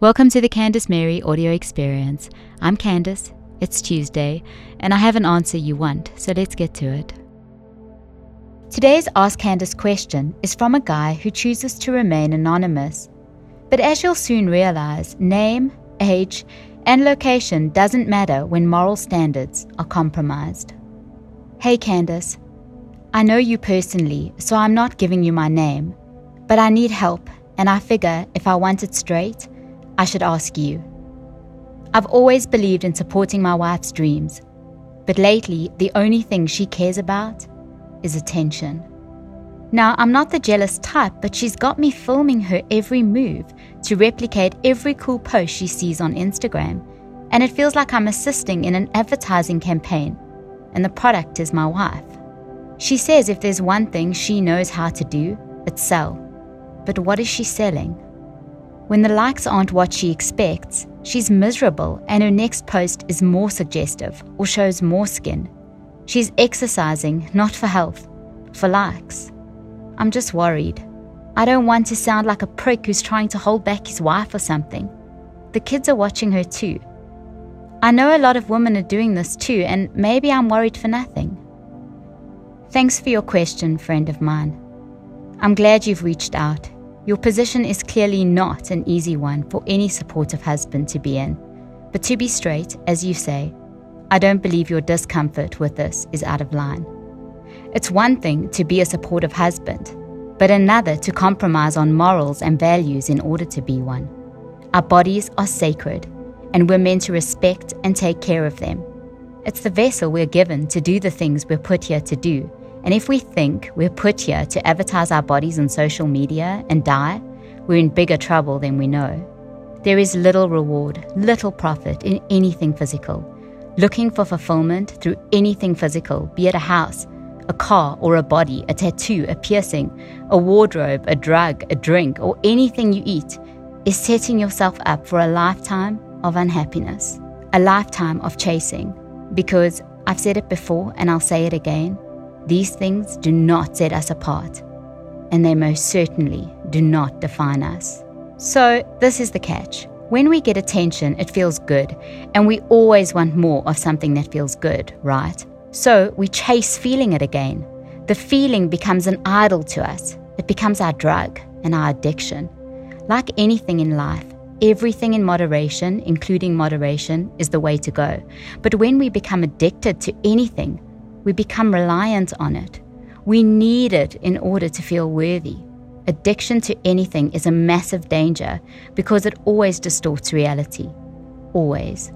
Welcome to the Candace Mary audio experience. I'm Candace, it's Tuesday, and I have an answer you want, so let's get to it. Today's Ask Candace question is from a guy who chooses to remain anonymous. But as you'll soon realize, name, age, and location doesn't matter when moral standards are compromised. Hey Candace, I know you personally, so I'm not giving you my name, but I need help, and I figure if I want it straight, I should ask you. I've always believed in supporting my wife's dreams, but lately the only thing she cares about is attention. Now, I'm not the jealous type, but she's got me filming her every move to replicate every cool post she sees on Instagram, and it feels like I'm assisting in an advertising campaign, and the product is my wife. She says if there's one thing she knows how to do, it's sell. But what is she selling? When the likes aren't what she expects, she's miserable and her next post is more suggestive or shows more skin. She's exercising not for health, for likes. I'm just worried. I don't want to sound like a prick who's trying to hold back his wife or something. The kids are watching her too. I know a lot of women are doing this too, and maybe I'm worried for nothing. Thanks for your question, friend of mine. I'm glad you've reached out your position is clearly not an easy one for any supportive husband to be in. But to be straight, as you say, I don't believe your discomfort with this is out of line. It's one thing to be a supportive husband, but another to compromise on morals and values in order to be one. Our bodies are sacred, and we're meant to respect and take care of them. It's the vessel we're given to do the things we're put here to do, and if we think we're put here to advertise our bodies on social media and die, we're in bigger trouble than we know. There is little reward, little profit in anything physical. Looking for fulfillment through anything physical, be it a house, a car, or a body, a tattoo, a piercing, a wardrobe, a drug, a drink, or anything you eat, is setting yourself up for a lifetime of unhappiness, a lifetime of chasing. Because I've said it before and I'll say it again these things do not set us apart, and they most certainly do not define us. So, this is the catch. When we get attention, it feels good, and we always want more of something that feels good, right? So, we chase feeling it again. The feeling becomes an idol to us, it becomes our drug and our addiction. Like anything in life, everything in moderation, including moderation, is the way to go. But when we become addicted to anything, we become reliant on it. We need it in order to feel worthy. Addiction to anything is a massive danger because it always distorts reality. Always.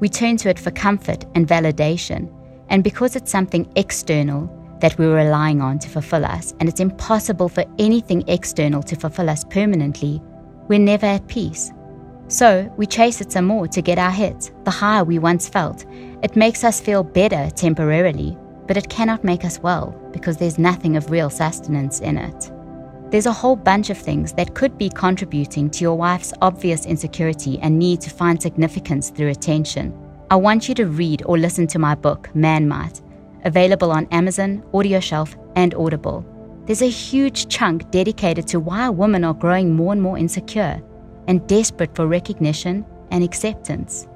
We turn to it for comfort and validation, and because it's something external that we're relying on to fulfill us, and it's impossible for anything external to fulfill us permanently, we're never at peace. So we chase it some more to get our hits, the high we once felt. It makes us feel better temporarily, but it cannot make us well because there's nothing of real sustenance in it. There's a whole bunch of things that could be contributing to your wife's obvious insecurity and need to find significance through attention. I want you to read or listen to my book, Man Might, available on Amazon, AudioShelf, and Audible. There's a huge chunk dedicated to why women are growing more and more insecure and desperate for recognition and acceptance.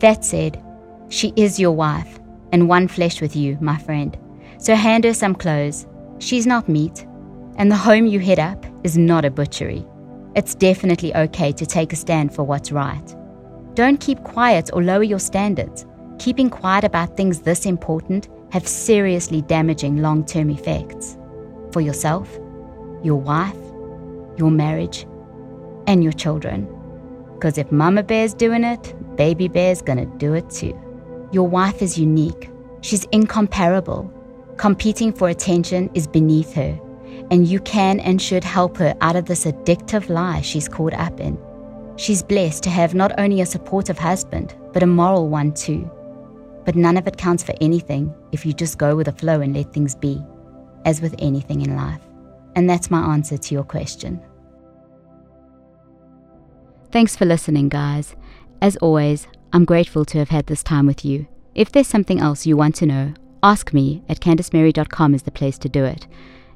That said, she is your wife and one flesh with you, my friend. So hand her some clothes. She's not meat, and the home you head up is not a butchery. It's definitely okay to take a stand for what's right. Don't keep quiet or lower your standards. Keeping quiet about things this important have seriously damaging long term effects for yourself, your wife, your marriage, and your children. Because if Mama Bear's doing it, Baby Bear's gonna do it too. Your wife is unique. She's incomparable. Competing for attention is beneath her, and you can and should help her out of this addictive lie she's caught up in. She's blessed to have not only a supportive husband, but a moral one too. But none of it counts for anything if you just go with the flow and let things be, as with anything in life. And that's my answer to your question. Thanks for listening, guys. As always, I'm grateful to have had this time with you. If there's something else you want to know, ask me at CandaceMary.com is the place to do it.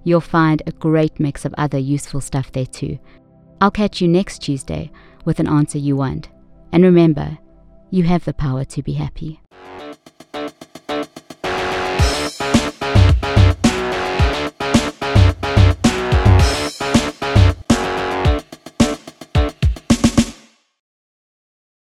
You'll find a great mix of other useful stuff there too. I'll catch you next Tuesday with an answer you want. And remember, you have the power to be happy.